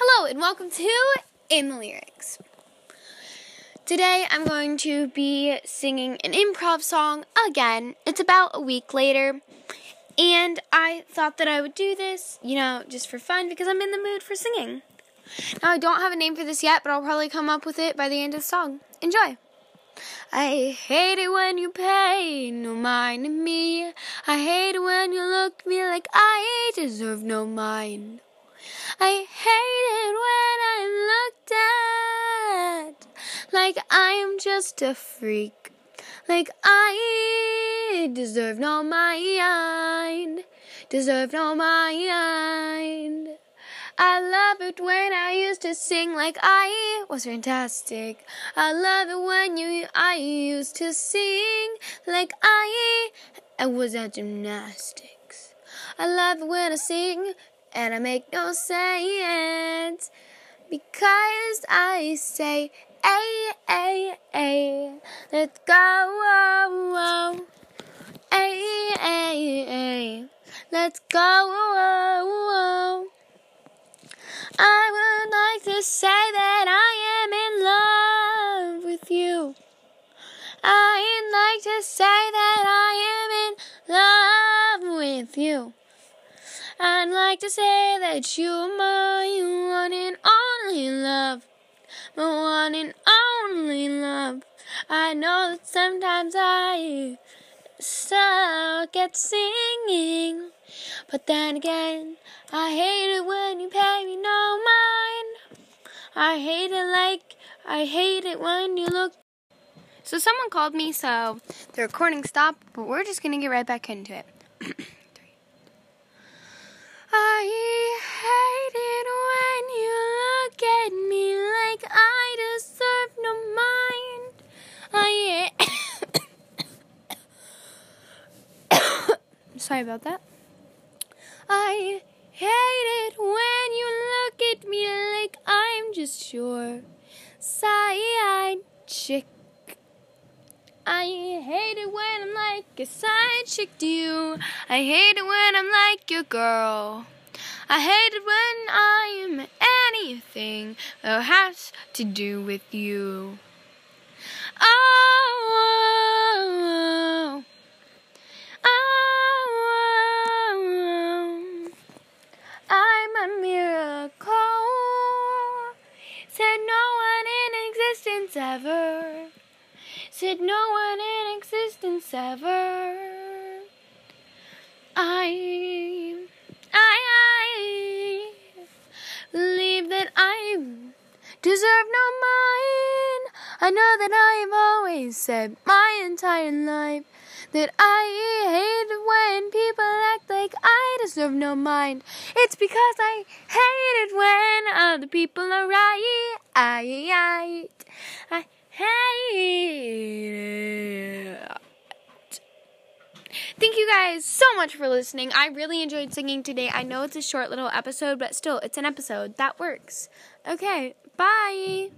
Hello and welcome to In the Lyrics. Today I'm going to be singing an improv song again. It's about a week later, and I thought that I would do this, you know, just for fun because I'm in the mood for singing. Now, I don't have a name for this yet, but I'll probably come up with it by the end of the song. Enjoy! I hate it when you pay no mind to me. I hate it when you look at me like I deserve no mind. I hate it when I'm looked at like I'm just a freak, like I deserve no my mind, deserve no my mind. I love it when I used to sing like I was fantastic. I love it when you I used to sing like I I was at gymnastics. I love it when I sing and I make no sense because I say a a a let's go a a a let's go. I would like to say that I am in love with you. I'd like to say that I am in love with you. I'd like to say that you're my one and only love. My one and only love. I know that sometimes I suck at singing. But then again, I hate it when you pay me no mind. I hate it like, I hate it when you look. So someone called me, so the recording stopped, but we're just gonna get right back into it. Sorry about that. I hate it when you look at me like I'm just your side chick. I hate it when I'm like a side chick to you. I hate it when I'm like your girl. I hate it when I am anything that has to do with you. Oh, existence ever. Said no one in existence ever. I, I, I believe that I deserve no mind. I know that I've always said entire life that I hate when people act like I deserve no mind. It's because I hate it when other people are right. I, I, I hate it. Thank you guys so much for listening. I really enjoyed singing today. I know it's a short little episode, but still, it's an episode. That works. Okay, bye.